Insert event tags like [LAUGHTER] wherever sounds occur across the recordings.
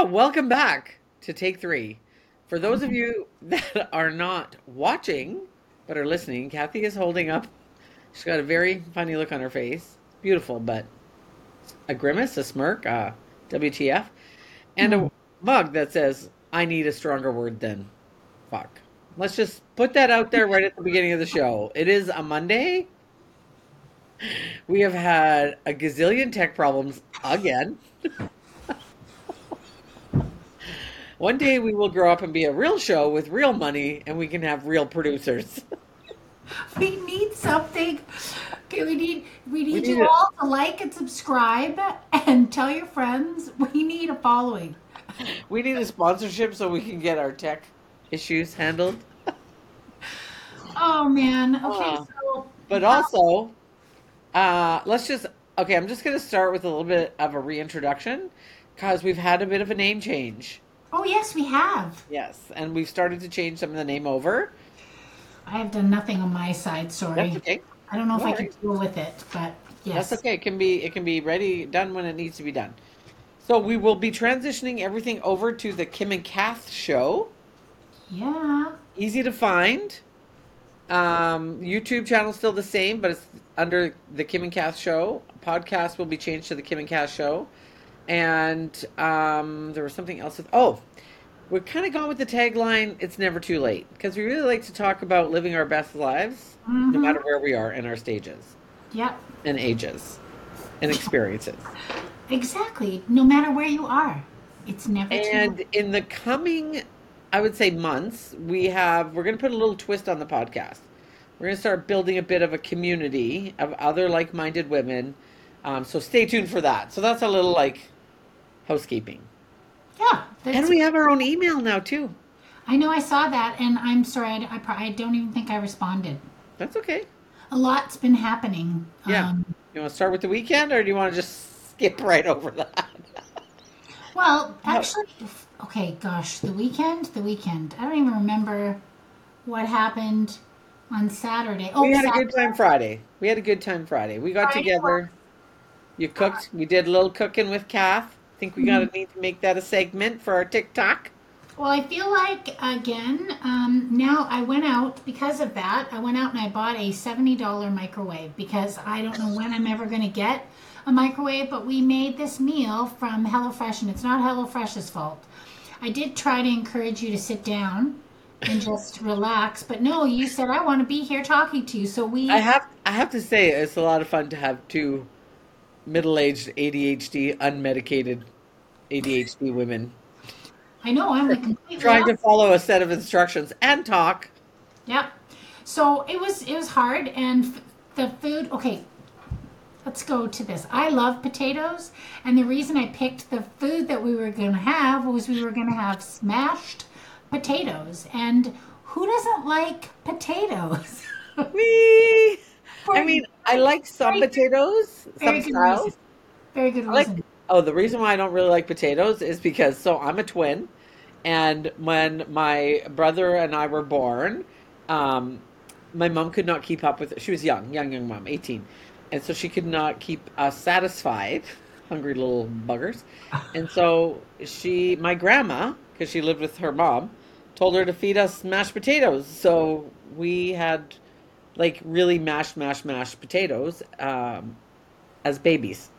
Ah, welcome back to Take Three. For those of you [LAUGHS] that are not watching but are listening, Kathy is holding up. She's got a very funny look on her face. Beautiful, but a grimace, a smirk, uh, WTF, and a mug that says, I need a stronger word than fuck. Let's just put that out there right at the beginning of the show. It is a Monday. We have had a gazillion tech problems again. [LAUGHS] One day we will grow up and be a real show with real money and we can have real producers. We need something. Okay, we need we need, need you it. all to like and subscribe and tell your friends. We need a following. We need a sponsorship so we can get our tech issues handled. Oh man. Okay, Uh, so But also, uh, let's just okay. I'm just going to start with a little bit of a reintroduction because we've had a bit of a name change. Oh yes, we have. Yes, and we've started to change some of the name over. I have done nothing on my side. Sorry. That's okay. I don't know if I can worries. deal with it, but yes. That's okay. It can be it can be ready done when it needs to be done. So we will be transitioning everything over to the Kim and Kath show. Yeah. Easy to find. Um, YouTube channel still the same, but it's under the Kim and Kath show. Podcast will be changed to the Kim and Kath show. And um, there was something else. With, oh, we're kind of gone with the tagline. It's never too late because we really like to talk about living our best lives, no Mhm. matter where we are in our stages Yep. and ages and experiences. [LAUGHS] Exactly. No matter where you are, it's never too And in the coming, I would say months, we have we're going to put a little twist on the podcast. We're going to start building a bit of a community of other like-minded women. Um, so stay tuned for that. So that's a little like housekeeping. Yeah. And we have our own email now too. I know I saw that, and I'm sorry. I, I, I don't even think I responded. That's okay. A lot's been happening. Yeah. Um, You want to start with the weekend, or do you want to just skip right over that? [LAUGHS] well, actually, okay, gosh, the weekend, the weekend. I don't even remember what happened on Saturday. Oh, we had a good time Friday. We had a good time Friday. We got Friday together. You cooked. We did a little cooking with Kath. Think we gotta need to make that a segment for our TikTok. Well, I feel like again um, now I went out because of that. I went out and I bought a seventy dollar microwave because I don't know when I'm ever going to get a microwave. But we made this meal from HelloFresh, and it's not HelloFresh's fault. I did try to encourage you to sit down and just relax, but no, you said I want to be here talking to you. So we I have I have to say it's a lot of fun to have two middle-aged ADHD unmedicated ADHD women I know I'm the complete trying to follow a set of instructions and talk. Yep. So it was it was hard, and f- the food. Okay, let's go to this. I love potatoes, and the reason I picked the food that we were going to have was we were going to have smashed potatoes, and who doesn't like potatoes? [LAUGHS] Me. I mean, I like some Very- potatoes, very some styles. reason. Very good like. Oh, the reason why I don't really like potatoes is because so I'm a twin, and when my brother and I were born, um, my mom could not keep up with. She was young, young, young mom, 18, and so she could not keep us satisfied, [LAUGHS] hungry little buggers, and so she, my grandma, because she lived with her mom, told her to feed us mashed potatoes. So we had like really mashed, mashed, mashed potatoes um, as babies.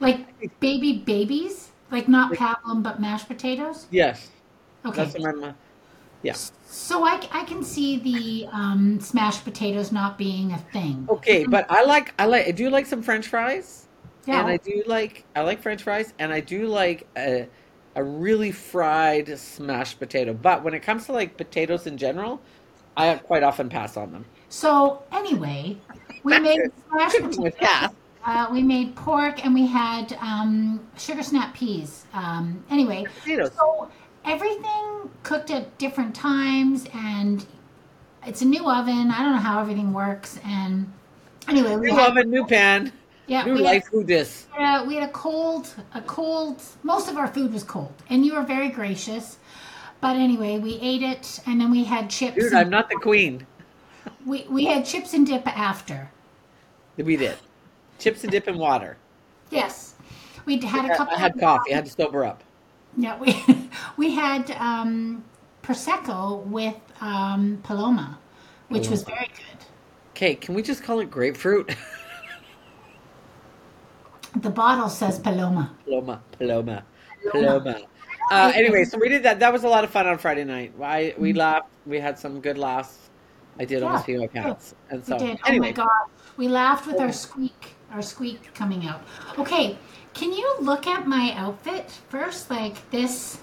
Like baby babies, like not pablum but mashed potatoes. Yes. Okay. That's what my mom. Yeah. So I, I can see the um, smashed potatoes not being a thing. Okay, but I like I like I do like some French fries, Yeah. and I do like I like French fries, and I do like a a really fried smashed potato. But when it comes to like potatoes in general, I quite often pass on them. So anyway, we made smashed potatoes. Kath. Uh, we made pork and we had um, sugar snap peas. Um, anyway, Potatoes. so everything cooked at different times, and it's a new oven. I don't know how everything works. And anyway, we New had, oven, new pan, yeah, new we had, life. Who this? uh, we had a cold, a cold. Most of our food was cold, and you were very gracious. But anyway, we ate it, and then we had chips. Dude, I'm not the queen. We we had chips and dip after. We did chips and dip in water. Yes, we had a couple. I had of- coffee. I had to sober up. Yeah, we [LAUGHS] we had um, prosecco with um, Paloma, which was very good. Okay, can we just call it grapefruit? [LAUGHS] The bottle says Paloma. Paloma, Paloma, Paloma. Paloma. Uh, anyway, so we did that. That was a lot of fun on Friday night. I we laughed. We had some good laughs. I did almost pee my Yeah, pants. And We so did. Oh anyway, my god, we laughed with our squeak, our squeak coming out. Okay, can you look at my outfit first? Like this,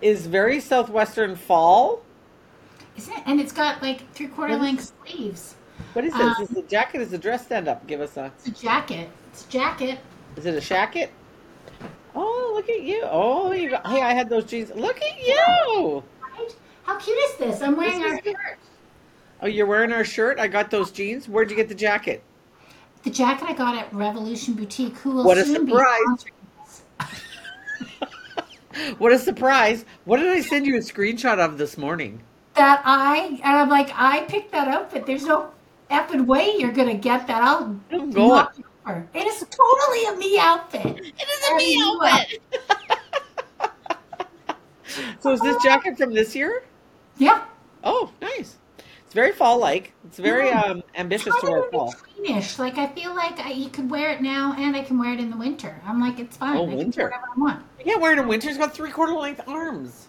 is very southwestern fall. isn't it? And it's got like three quarter length sleeves. What is this? Um, is the jacket? Is the dress stand up? Give us a. It's a jacket. It's a jacket. Is it a shacket? Oh, look at you! Oh, you got, hey, I had those jeans. Look at you! Right? How cute is this? I'm wearing This our is shirt. Oh, you're wearing our shirt. I got those jeans. Where'd you get the jacket? The jacket I got at Revolution Boutique. Who will What a soon surprise. [LAUGHS] What a surprise! What did I send you a screenshot of this morning? That I and I'm like I picked that outfit. There's no effing way you're gonna get that. I'll I'm going. It is totally a me outfit. It is a me outfit. [LAUGHS] So is this uh, jacket from this year? Yeah. Oh, nice. It's very fall-like. It's very Yeah. um, ambitious to wear fall. betweenish. Like I feel like I, you could wear it now and I can wear it in the winter. I'm like it's fine. Oh, I winter. whatever I want. Yeah, wearing in winter. It's got three-quarter length arms.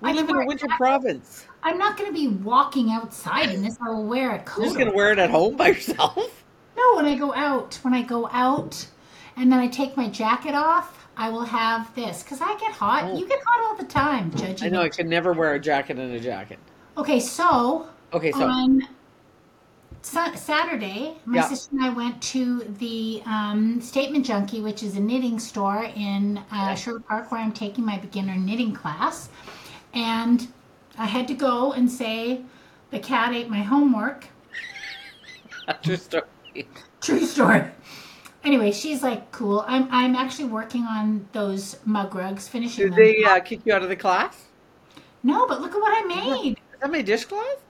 We I live in a winter province. I'm not going to be walking outside in this. I will wear a coat. You're just gonna wear it at home by yourself. No, when I go out, when I go out, and then I take my jacket off, I will have this because I get hot. Oh. You get hot all the time, judging. I know I can never wear a jacket and a jacket. Okay, so Okay, so on Sa- Saturday, my Yeah. sister and I went to the um, Statement Junkie, which is a knitting store in uh, Sherwood Park, where I'm taking my beginner knitting class, and I had to go and say the cat ate my homework. [LAUGHS] true story. True story. Anyway, she's like, cool. I'm I'm actually working on those mug rugs, finishing Did them. they uh, kick you out of the class? No, but look at what I made. Is that my dishcloth?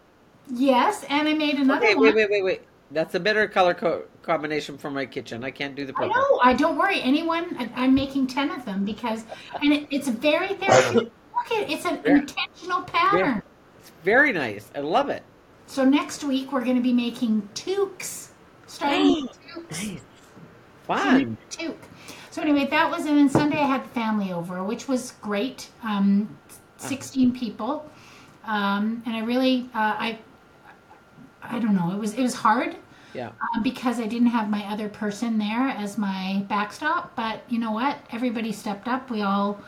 Yes, and I made another Okay, one. wait, wait, wait, wait. That's a better color co- combination for my kitchen. I can't do the purple. know. I don't worry. Anyone, I, I'm making ten of them because, and it, it's very therapeutic. [LAUGHS] Look at it's an intentional pattern. It's very nice. I love it. So next week we're going to be making toques, starting with [GASPS] toques. Nice. Fun. toque. So anyway, that was, and then Sunday I had the family over, which was great. Um, Sixteen people, um, and I really, uh, I, I don't know, it was it was hard Yeah. uh, because I didn't have my other person there as my backstop. But you know what? Everybody stepped up. We all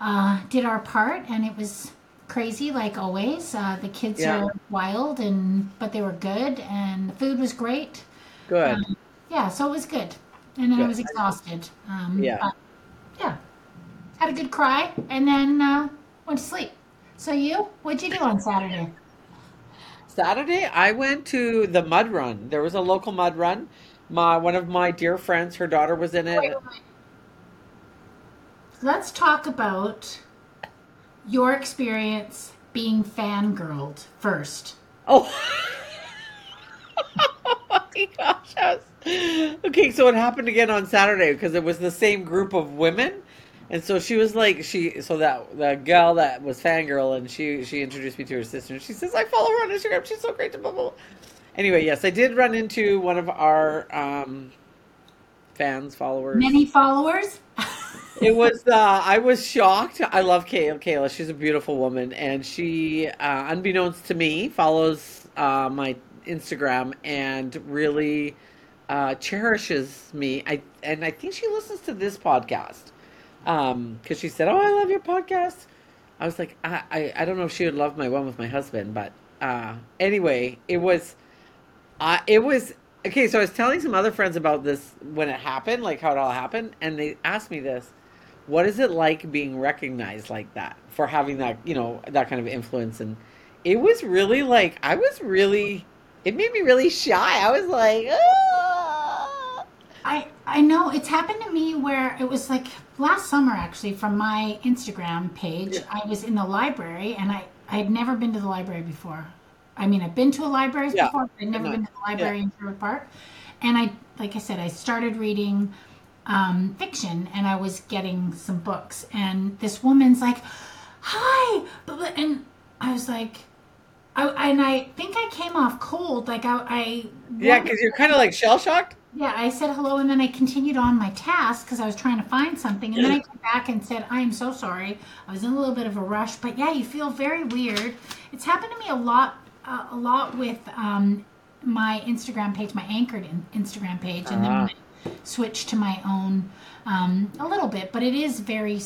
uh, did our part, and it was crazy like always. Uh, the kids Yeah. are wild, and but they were good, and the food was great. Good. Yeah, so it was good. And then I was exhausted. Um, Yeah. yeah. Had a good cry, and then uh, went to sleep. So you, what'd you do on Saturday? Saturday, I went to the mud run. There was a local mud run. My one of my dear friends, her daughter was in it. Let's talk about your experience being fangirled first. Oh. [LAUGHS] oh my gosh. Was... Okay, so it happened again on Saturday because it was the same group of women. And so she was like she so that the gal that was fangirl and she she introduced me to her sister and she says, I follow her on Instagram, she's so great to blah blah blah. Anyway, yes, I did run into one of our um fans, followers. Many followers? [LAUGHS] It was. Uh, I was shocked. I love Kayla. Kayla, she's a beautiful woman, and she, uh, unbeknownst to me, follows uh, my Instagram and really uh, cherishes me. I and I think she listens to this podcast because she said, "Oh, I love your podcast." I was like, I, I, I don't know if she would love my one with my husband, but uh, anyway, it was, uh, it was okay. So I was telling some other friends about this when it happened, like how it all happened, and they asked me this: What is it like being recognized like that for having that, you know, that kind of influence? And it was really like I was really, it made me really shy. I was like, ah. I I know it's happened to me where it was like last summer actually from my Instagram page. Yeah. I was in the library and I I had never been to the library before. I mean, I've been to a library Yeah. before, but I'd never been to the library in Sherwood Park. And I, like I said, I started reading um, fiction, and I was getting some books, and this woman's like, "Hi," and I was like. I, and I think I came off cold, like I, I yeah, because you're kind of like shell shocked. Yeah, I said hello and then I continued on my task because I was trying to find something. And then I came back and said, I am so sorry. I was in a little bit of a rush. But yeah, you feel very weird. It's happened to me a lot, uh, a lot with um, my Instagram page, my anchored in Instagram page. And uh-huh. then I switched to my own um, a little bit. But it is very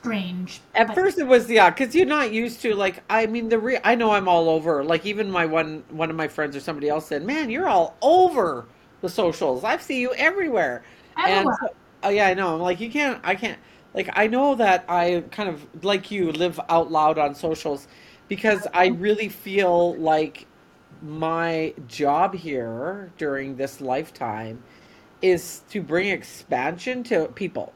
strange. At but... first, it was yeah, because you're not used to like. I mean, the re- I know I'm all over. Like even my one one of my friends or somebody else said, "Man, you're all over the socials. I see you everywhere." everywhere. And so, oh yeah, I know. I'm like, you can't. I can't. Like I know that I kind of like you live out loud on socials because I really feel like my job here during this lifetime is to bring expansion to people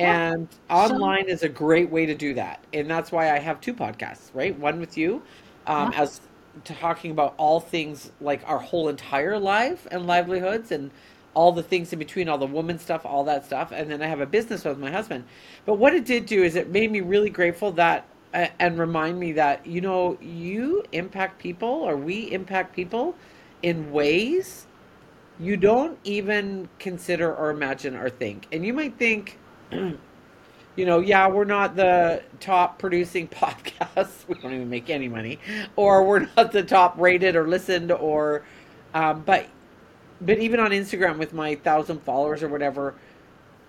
and online is a great way to do that. And that's why I have two podcasts, right? One with you, um, yeah. as talking about all things like our whole entire life and livelihoods and all the things in between, all the woman stuff, all that stuff. And then I have a business with my husband. But what it did do is it made me really grateful that uh, and remind me that, you know, you impact people or we impact people in ways you don't even consider or imagine or think. And you might think, [CLEARS THROAT] you know, yeah, we're not the top producing [LAUGHS] podcast. We don't even make any money, or we're not the top rated or listened, or, um, but, but even on Instagram with my thousand followers or whatever,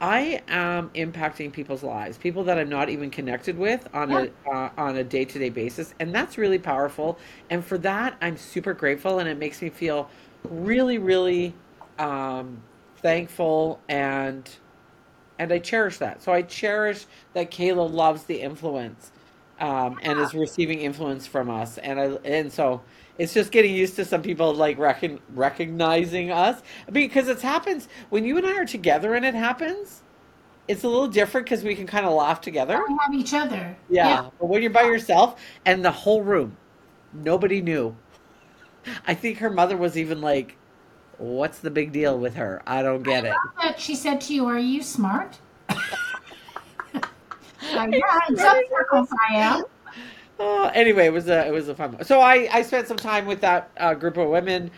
I am impacting people's lives, people that I'm not even connected with on yeah. a uh, on a day to day basis, and that's really powerful. And for that, I'm super grateful, and it makes me feel really, really um, thankful and and I cherish that. So I cherish that Kayla loves the influence um, and is receiving influence from us, and I and so it's just getting used to some people like recon, recognizing us because it happens when you and I are together and it happens. It's a little different because we can kind of laugh together. We have each other. Yeah. yeah, but when you're by yourself and the whole room, nobody knew. I think her mother was even like, What's the big deal with her? I don't get it. She said to you, "Are you smart?" [LAUGHS] yeah, in some circles I am. Uh, anyway, it was a it was a fun. One. So I I spent some time with that uh, group of women,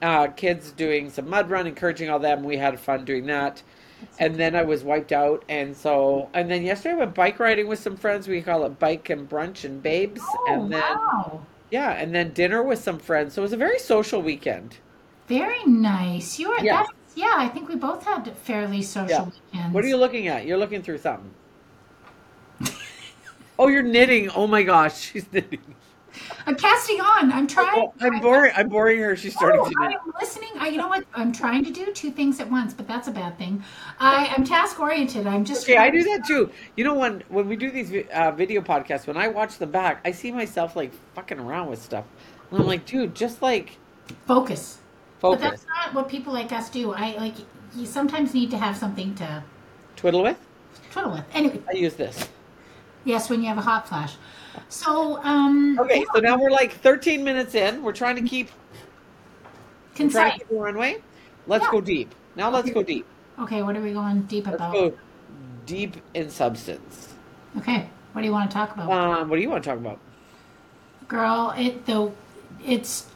uh, kids doing some mud run, encouraging all them. We had fun doing that, and then I was wiped out. And so and then yesterday I went bike riding with some friends. We call it bike and brunch and babes. Oh, and then wow. yeah, and then dinner with some friends. So it was a very social weekend. Very nice. You are. Yeah. yeah. I think we both had fairly social yeah. weekends. What are you looking at? You're looking through something. oh, you're knitting. Oh my gosh, [LAUGHS] she's knitting. I'm casting on. I'm trying. Oh, I'm boring. I'm boring her. She's starting oh, to knit. I'm listening. I, you know what? I'm trying to do two things at once, but that's a bad thing. I, am task oriented. I'm just. Okay, I do that too. You know when when we do these uh, video podcasts, when I watch them back, I see myself like fucking around with stuff. And I'm like, dude, just like focus. Focus. But that's not what people like us do. I like you sometimes need to have something to twiddle with. Twiddle with. Anyway, I use this. Yes, when you have a hot flash. So, um Okay, so now we're like 13 minutes in. We're trying to keep concise. To keep runway. Let's yeah. go deep. Now let's go deep. Okay, what are we going deep let's about? Go deep in substance. Okay. What do you want to talk about? Um, what do you want to talk about? Girl, it though it's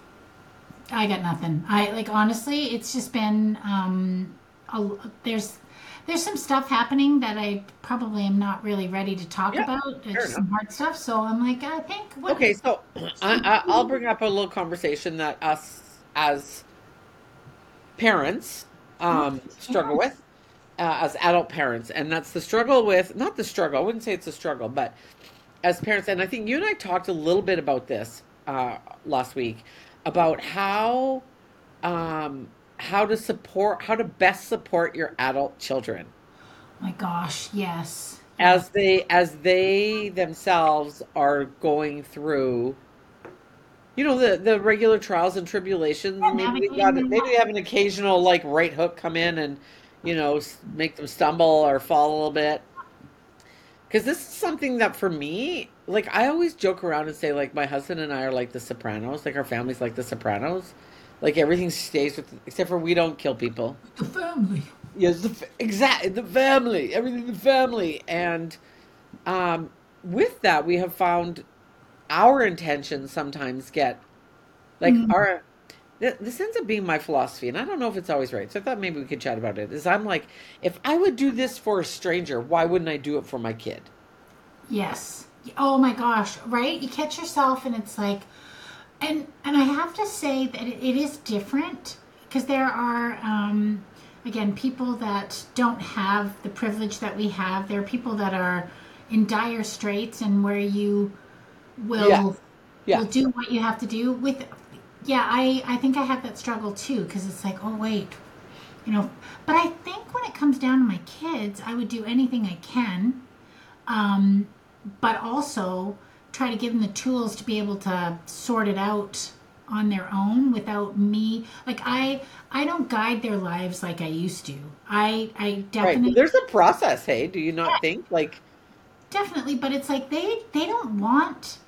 I got nothing. I like honestly, it's just been um, a, there's there's some stuff happening that I probably am not really ready to talk yeah, about. It's some hard stuff. So I'm like, I think. What, okay, so I, will bring up a little conversation that us as parents um, struggle with. Uh, as adult parents, and that's the struggle with not the struggle. I wouldn't say it's a struggle, but as parents, and I think you and I talked a little bit about this uh, last week about how um, how to support how to best support your adult children. my gosh, yes. As they as they themselves are going through you know the the regular trials and tribulations. Yeah, maybe got maybe we have an occasional like right hook come in and you know make them stumble or fall a little bit. Because this is something that for me like I always joke around and say like my husband and I are like the Sopranos, like our family's like the Sopranos, like everything stays with except for we don't kill people. The family. yes, the exactly the family, everything the family, and um, with that, we have found our intentions sometimes get like Mm, our. th- This ends up being my philosophy, and I don't know if it's always right. So I thought maybe we could chat about it. Is I'm like, if I would do this for a stranger, why wouldn't I do it for my kid? yes. Oh my gosh, right? You catch yourself and it's like and and I have to say that it, it is different because there are um again people that don't have the privilege that we have. There are people that are in dire straits and where you Yeah, will will do what you have to do with yeah, I I think I have that struggle too because it's like, oh wait, you know, but I think when it comes down to my kids, I would do anything I can um, but also try to give them the tools to be able to sort it out on their own without me like i i don't guide their lives like i used to i i Right. Definitely there's a process. Hey, do you not think? Like, definitely but it's like they they don't want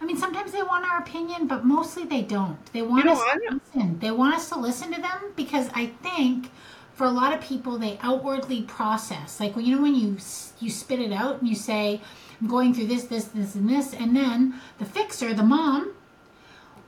i mean sometimes they want our opinion but mostly they don't they you want know, us to listen they want us to listen to them because i think for a lot of people they outwardly process like when you know when you you spit it out and you say i'm going through this this this and this and then the fixer the mom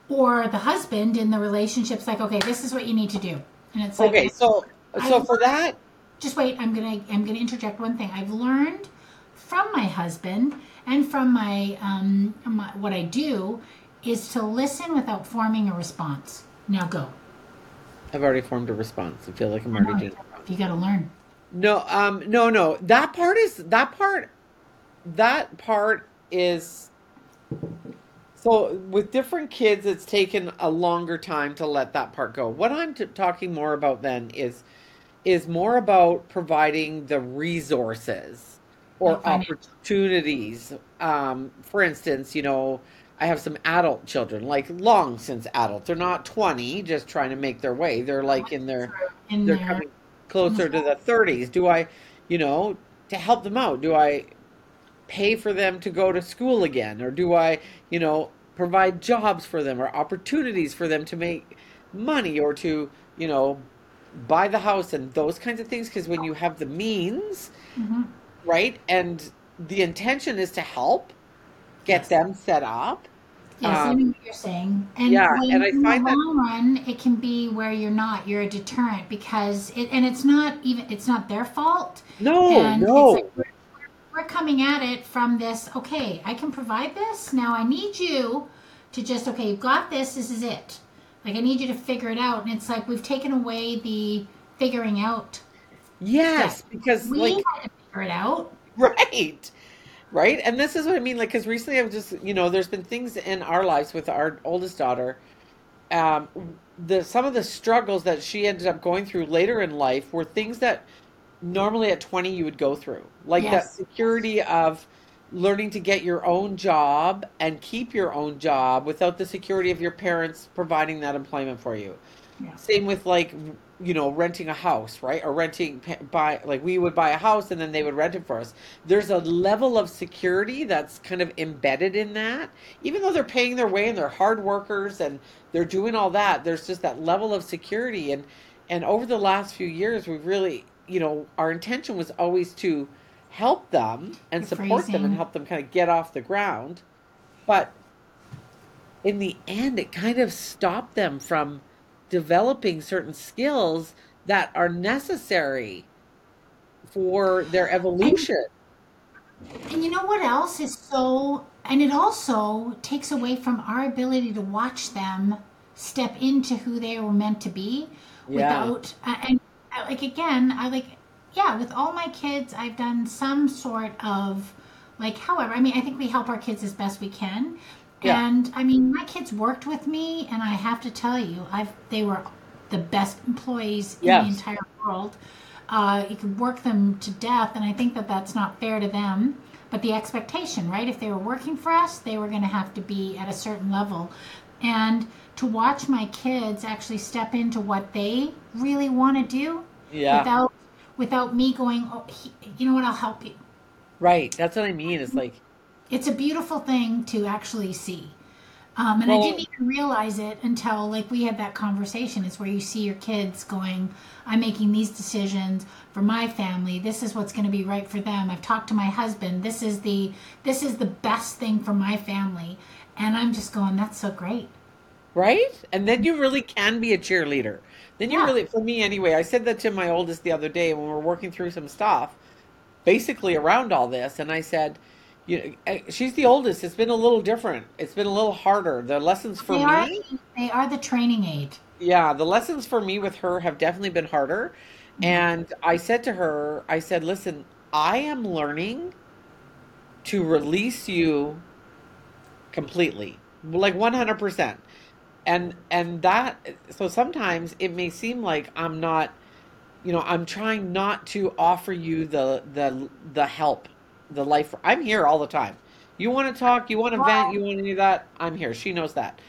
or the husband in the relationship's like okay this is what you need to do and it's like okay. So, so i've for that, just wait i'm gonna i'm gonna interject one thing i've learned from my husband and from my um my, what i do is to listen without forming a response now go I've already formed a response. I feel like I'm already doing. you gotta learn No, um, no, no. That part is that part. That part is so with different kids. It's taken a longer time to let that part go. What I'm t talking more about then is is more about providing the resources or opportunities. Um, for instance, you know, I have some adult children, like long since adults. They're not 20, just trying to make their way. They're like in their in they're there coming closer to the 30s. Do I, you know, to help them out, do I pay for them to go to school again? Or do I, you know, provide jobs for them or opportunities for them to make money or to, you know, buy the house and those kinds of things? Because when you have the means, hmm right, and the intention is to help get yes them set up. Yes, I Um, know what you're saying. And yeah, and I in the find that long run, it can be where you're not. You're a deterrent because it, and it's not even, it's not their fault. no, And it's like no, we're, coming at it from this, okay, I can provide this. Now I need you to just, okay, you've got this, this is it. Like I need you to figure it out. And it's like we've taken away the figuring out step. yes, because We like had to figure it out. [LAUGHS] Right. Right. And this is what I mean. Like, because recently I've just, you know, there's been things in our lives with our oldest daughter. Um, the some of the struggles that she ended up going through later in life were things that normally at 20 you would go through. Like that security of learning to get your own job and keep your own job without the security of your parents providing that employment for you. Yeah. Same with like, you know, renting a house, right? Or renting, buy, like we would buy a house and then they would rent it for us. There's a level of security that's kind of embedded in that. Even though they're paying their way and they're hard workers and they're doing all that, there's just that level of security. And, and over the last few years, we've really, you know, our intention was always to help them and You're support them and help them kind of get off the ground. But in the end, it kind of stopped them from developing certain skills that are necessary for their And evolution. And you know what else is so, and it also takes away from our ability to watch them step into who they were meant to be Yeah. without, uh, and uh, like again, I like, yeah, with all my kids, I've done some sort of like, however, I mean, I think we help our kids as best we can. Yeah. And I mean, my kids worked with me, and I have to tell you, I've they were the best employees in the entire world. Uh, you could work them to death, and I think that that's not fair to them. But the expectation, right? If they were working for us, they were going to have to be at a certain level. And to watch my kids actually step into what they really want to do Yeah. without without me going, oh, he, you know what? I'll help you. Right. That's what I mean. It's like, It's a beautiful thing to actually see. Um, and Well- I didn't even realize it until like we had that conversation. It's where you see your kids going, I'm making these decisions for my family. This is what's going to be right for them. I've talked to my husband. This is the this is the best thing for my family. And I'm just going, that's so great. Right? And then you really can be a cheerleader. Then you Yeah. really, for me anyway, I said that to my oldest the other day when we were working through some stuff, basically around all this. And I said, you know, eh, she's the oldest. It's been a little different. It's been a little harder. The lessons for they are me, they are the training aid. yeah, the lessons for me with her have definitely been harder. Mm-hmm. And I said to her, I said, listen, I am learning to release you completely, like 100%. And and that so sometimes it may seem like I'm not you know, I'm trying not to offer you the the the help, the life. I'm here all the time. You want to talk, you want to vent, you want to do that, I'm here. She knows that.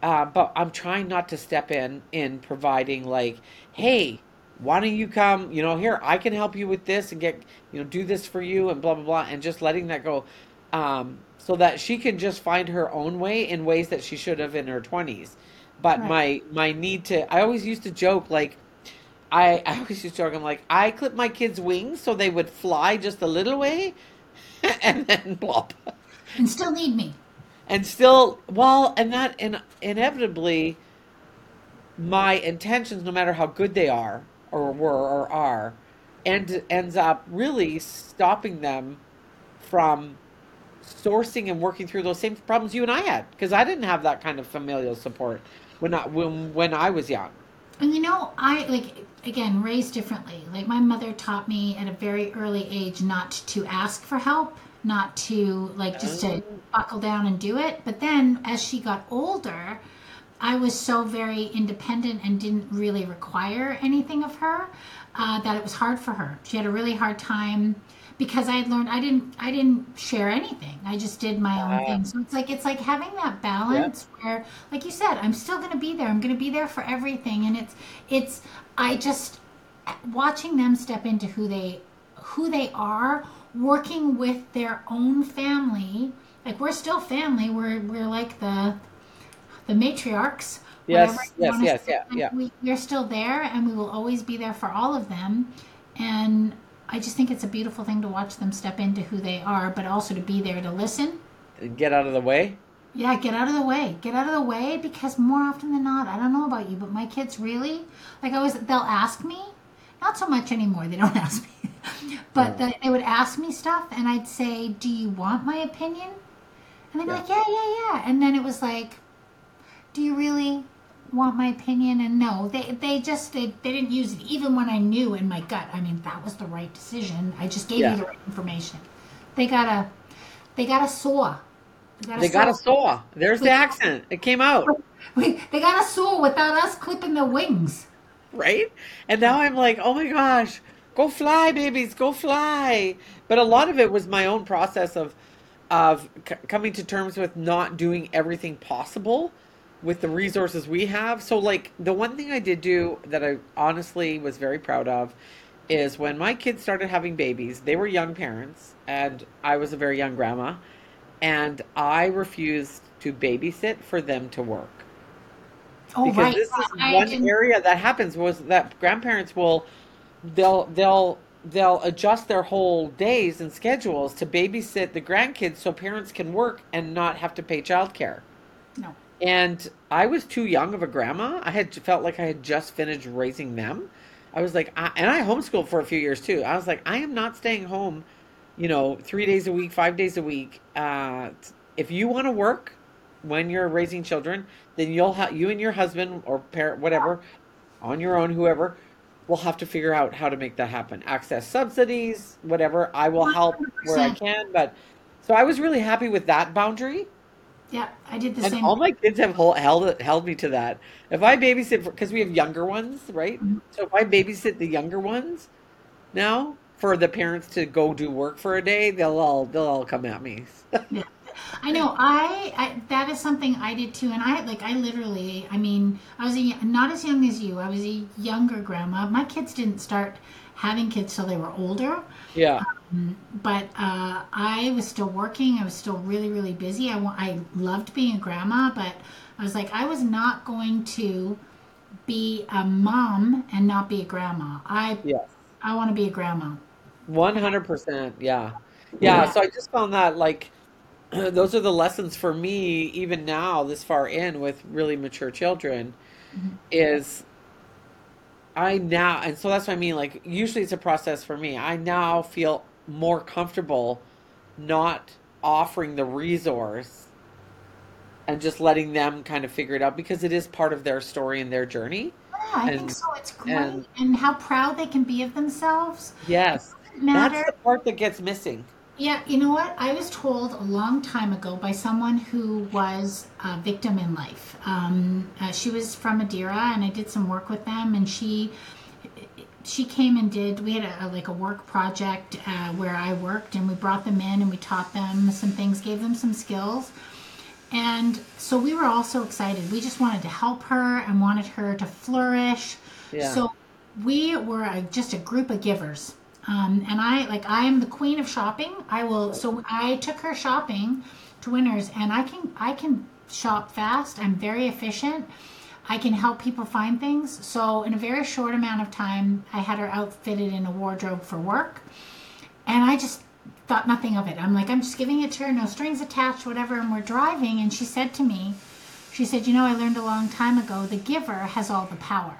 Uh, but I'm trying not to step in in providing like, hey, why don't you come? You know, here I can help you with this and get you know do this for you and blah blah blah, and just letting that go, um, so that she can just find her own way in ways that she should have in her 20s. But Right. my my need to, I always used to joke like. I, [LAUGHS] I always used to joke, I'm like, I clip my kids' wings so they would fly just a little way [LAUGHS] and then plop. And still need me. And still, well, and that in, inevitably, my intentions, no matter how good they are, or were, or are, and ends up really stopping them from sourcing and working through those same problems you and I had, because I didn't have that kind of familial support when I when when I was young. And you know, I like again raised differently. Like my mother taught me at a very early age not to ask for help, not to like just to buckle down and do it. But then as she got older, I was so very independent and didn't really require anything of her uh, that it was hard for her. She had a really hard time because I had learned I didn't I didn't share anything. I just did my own Ah. thing. So it's like it's like having that balance where, like you said, I'm still going to be there. I'm going to be there for everything, and it's it's I just watching them step into who they who they are, working with their own family. Like we're still family. We're we're like the the matriarchs. Yes, yes, yes, say. yeah, yeah. We, we're still there, and we will always be there for all of them. And I just think it's a beautiful thing to watch them step into who they are, but also to be there to listen. Get out of the way. Yeah, get out of the way. Get out of the way because more often than not, I don't know about you, but my kids really like I was. They'll ask me, not so much anymore. They don't [LAUGHS] ask me, but they, they would ask me stuff, and I'd say, "Do you want my opinion?" And they'd be Yeah. like, "Yeah, yeah, yeah." And then it was like, "Do you really want my opinion?" And no, they they just they, they didn't use it even when I knew in my gut. I mean, that was the right decision. I just gave Yeah. you the right information. They got a they got a saw. They got a saw. There's the accent. It came out, Wait, they got a saw without us clipping their wings. right? And now I'm like, oh my gosh, go fly, babies, go fly. But a lot of it was my own process of of c- coming to terms with not doing everything possible with the resources we have. So like the one thing I did do that I honestly was very proud of is when my kids started having babies, they were young parents and I was a very young grandma and I refused to babysit for them to work. Oh, because right. this is I one didn't- area that happens was that grandparents will they'll they'll they'll adjust their whole days and schedules to babysit the grandkids so parents can work and not have to pay childcare. And I was too young of a grandma. I had felt like I had just finished raising them. I was like, I, and I homeschooled for a few years too. I was like, I am not staying home, you know, three days a week, five days a week. Uh, if you want to work when you're raising children, then you'll have you and your husband or parent, whatever, on your own, whoever, will have to figure out how to make that happen. Access subsidies, whatever. I will help where I can, but so I was really happy with that boundary. Yeah, I did the And same. all my kids have hol- held held me to that. If I babysit, because we have younger ones, right? Mm-hmm. So if I babysit the younger ones now for the parents to go do work for a day, they'll all they'll all come at me. [LAUGHS] Yeah. I know. I, I that is something I did too, and I like I literally. I mean, I was a, not as young as you. I was a younger grandma. My kids didn't start having kids till they were older. yeah, um, but uh, I was still working. I was still really, really busy. I, I loved being a grandma, but I was like, I was not going to be a mom and not be a grandma. I Yes. I want to be a grandma. 100%. Yeah. Yeah. Yeah. So I just found that like [CLEARS THROAT] those are the lessons for me, even now, this far in with really mature children, is I now, and so that's what I mean. Like, usually it's a process for me. I now feel more comfortable not offering the resource and just letting them kind of figure it out because it is part of their story and their journey. Yeah, I think And, so. It's great, and and how proud they can be of themselves. yes, that's the part that gets missing. Yeah, you know what? I was told a long time ago by someone who was a victim in life. Um, uh, she was from Madeira, and I did some work with them. And she she came and did. We had a, a like a work project uh, where I worked, and we brought them in and we taught them some things, gave them some skills. And so we were all so excited. We just wanted to help her and wanted her to flourish. Yeah. So we were a, just a group of givers. Um, and I like I am the queen of shopping. I will. So I took her shopping to Winners, and I can I can shop fast. I'm very efficient. I can help people find things. So in a very short amount of time, I had her outfitted in a wardrobe for work. And I just thought nothing of it. I'm like, I'm just giving it to her, no strings attached, whatever. And we're driving, and she said to me, she said, You know, I learned a long time ago the giver has all the power.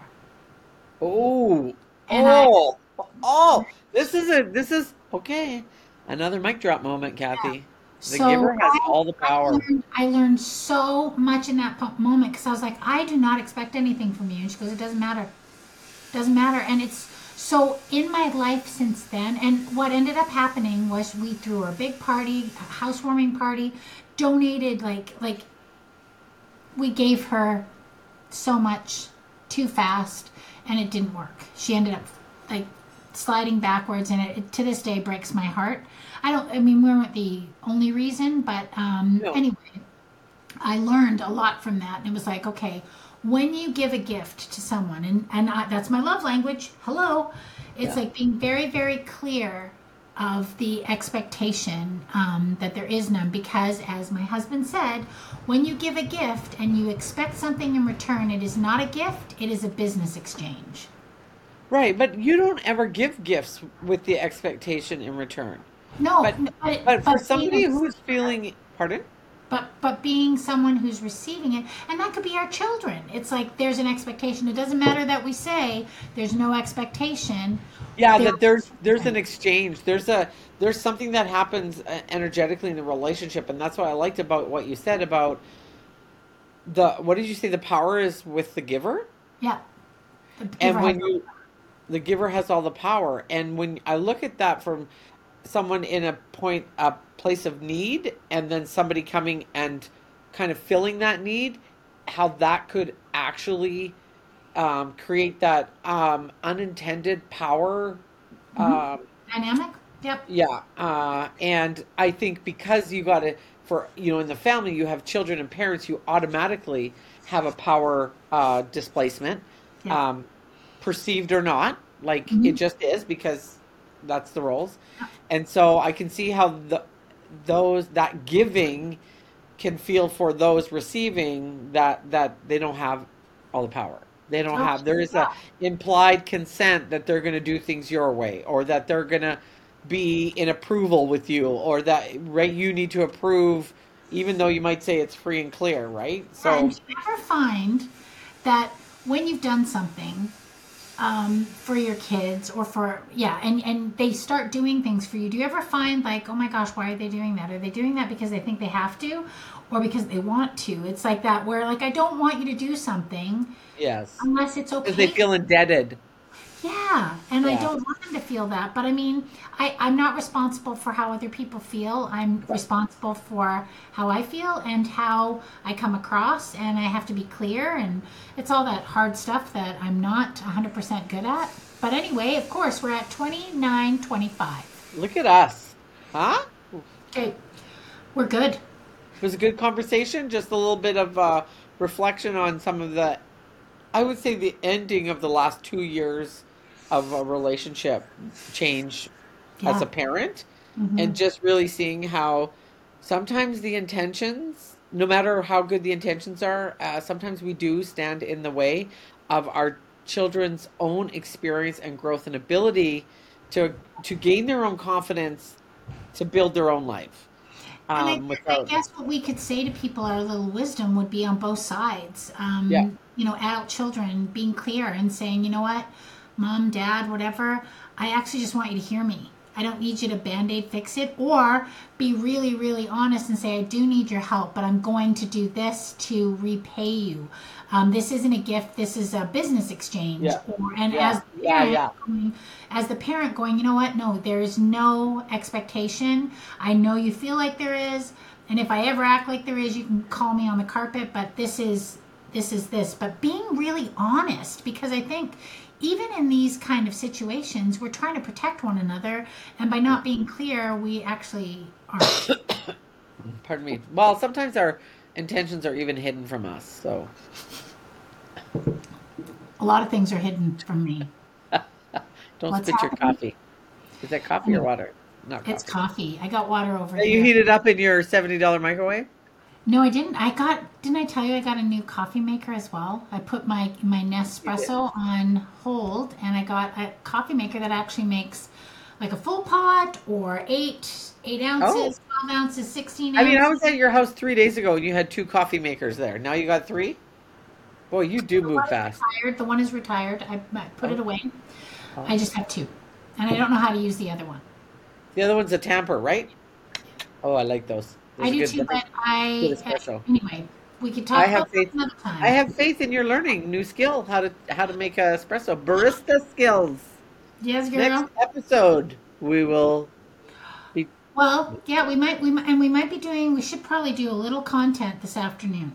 Oh, And I, oh, oh! This is a this is okay. Another mic drop moment, Kathy. The giver so has I, all the I learned, I learned so much in that moment because I was like, I do not expect anything from you. And she goes, It doesn't matter. It Doesn't matter. And it's so in my life since then. And what ended up happening was we threw a big party, a housewarming party, donated like like we gave her so much too fast and it didn't work. She ended up like sliding backwards and it, it to this day breaks my heart. I don't I mean we weren't the only reason, but um No. anyway, I learned a lot from that and it was like, okay, when you give a gift to someone and and I, that's my love language. Hello. It's Yeah. like being very very clear of the expectation um, that there is none because as my husband said when you give a gift and you expect something in return it is not a gift it is a business exchange Right, but you don't ever give gifts with the expectation in return. no But but, but for but somebody who's feeling, pardon? but but being someone who's receiving it and that could be our children it's like there's an expectation it doesn't matter that we say there's no expectation Yeah, there that there's there's an exchange. There's a there's something that happens uh, energetically in the relationship, and that's what I liked about what you said about the what did you say? The power is with the giver, yeah and when you the giver has all the power. And when I look at that from someone in a point a place of need, and then somebody coming and kind of filling that need, how that could actually um, create that um, unintended power. Um, dynamic yep Yeah, uh, and I think because you got to, for you know, in the family, you have children and parents, you automatically have a power uh, displacement, yeah um, perceived or not. Like Mhm. it just is because that's the roles, and so I can see how the those that giving can feel for those receiving that that they don't have all the power. They don't oh have. There is a implied consent that they're going to do things your way, or that they're going to be in approval with you, or that right you need to approve, even though you might say it's free and clear, right? So And you ever find that when you've done something um, for your kids or for yeah, and and they start doing things for you, do you ever find like, oh my gosh, why are they doing that? Are they doing that because they think they have to, or because they want to? It's like that where like I don't want you to do something yes, unless it's okay because they feel indebted. Yeah, and I don't want them to feel that. But I mean, I, I'm not responsible for how other people feel. I'm responsible for how I feel and how I come across, and I have to be clear. And it's all that hard stuff that I'm not 100% good at. But anyway, of course, we're at 29.25. look at us, huh? Okay, we're good. It was a good conversation. Just a little bit of uh, reflection on some of the, I would say, the ending of the last two years of a relationship change as a parent Mhm. and just really seeing how sometimes the intentions, no matter how good the intentions are, uh, sometimes we do stand in the way of our children's own experience and growth and ability to to gain their own confidence to build their own life. And I, Um, I guess what we could say to people, our little wisdom would be on both sides. Um, Yeah. You know, adult children being clear and saying, you know what, mom, dad, whatever, I actually just want you to hear me. I don't need you to band aid fix it. Or be really, really honest and say, I do need your help, but I'm going to do this to repay you. Um, this isn't a gift, this is a business exchange. Yeah. Or, and Yeah. as the Yeah, parent yeah. going- as the parent going, you know what? No, there is no expectation. I know you feel like there is, and if I ever act like there is, you can call me on the carpet. But this is this is this. But being really honest, because I think even in these kind of situations, we're trying to protect one another, and by not being clear, we actually aren't. [COUGHS] pardon me. Well, sometimes our intentions are even hidden from us. So A lot of things are hidden from me. [LAUGHS] don't What's spit your coffee. Is that coffee or mm. water? Not coffee. It's coffee. I got water over there. You here. heat it up in your seventy dollar microwave. No, I didn't. I got. Didn't I tell you I got a new coffee maker as well? I put my my Nespresso on hold, and I got a coffee maker that actually makes like a full pot or eight eight ounces, oh. twelve ounces, sixteen Oh. I ounces. mean, I was at your house three days ago and you had two coffee makers there. Now you got three? Boy, you do The move fast. Retired. The one is retired. I, I put it Oh. away. Oh. I just have two, and I don't know how to use the other one. The other one's a tamper, right? Oh, I like those. Those I do too, but I anyway. We could talk I have about faith- another time. I have faith in your learning new skill how to how to make a espresso barista skills. yes, girl. Next episode we will be Well, yeah, we might, we might, and we might be doing. We should probably do a little content this afternoon.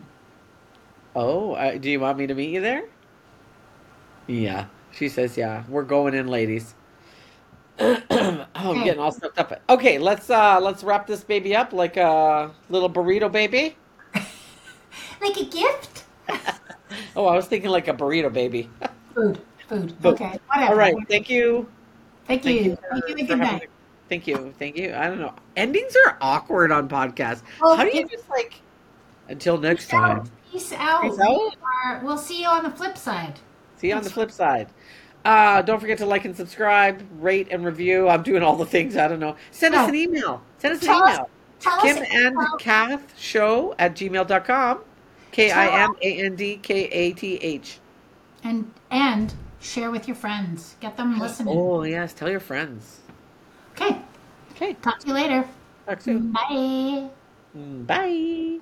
Oh, uh, do you want me to meet you there? Yeah, she says yeah. We're going in, ladies. [CLEARS THROAT] oh, I'm getting all stuffed up. Okay, let's uh let's wrap this baby up like a little burrito baby. [LAUGHS] Like a gift? [LAUGHS] Oh, I was thinking like a burrito baby. [LAUGHS] Food. Food. Food. Okay. Whatever. All right, thank you. Thank Thank you. you. Thank you. Good having night. Thank you. Thank you. I don't know. Endings are awkward on podcasts. Well, How do you just like until next Peace out. time? Peace out. Peace out. We are- We'll see you on the flip side. See you on the flip side. Uh, don't forget to like and subscribe, rate and review. I'm doing all the things. I don't know. Send us Oh. an email. Send us an Tell us- email. Tell Kim us. and Kath show at gmail.com. K I M A N D K A T H. and and share with your friends. Get them listening. Oh, yes. Tell your friends. Okay. Okay. Talk to you later. Talk soon. Bye. Bye.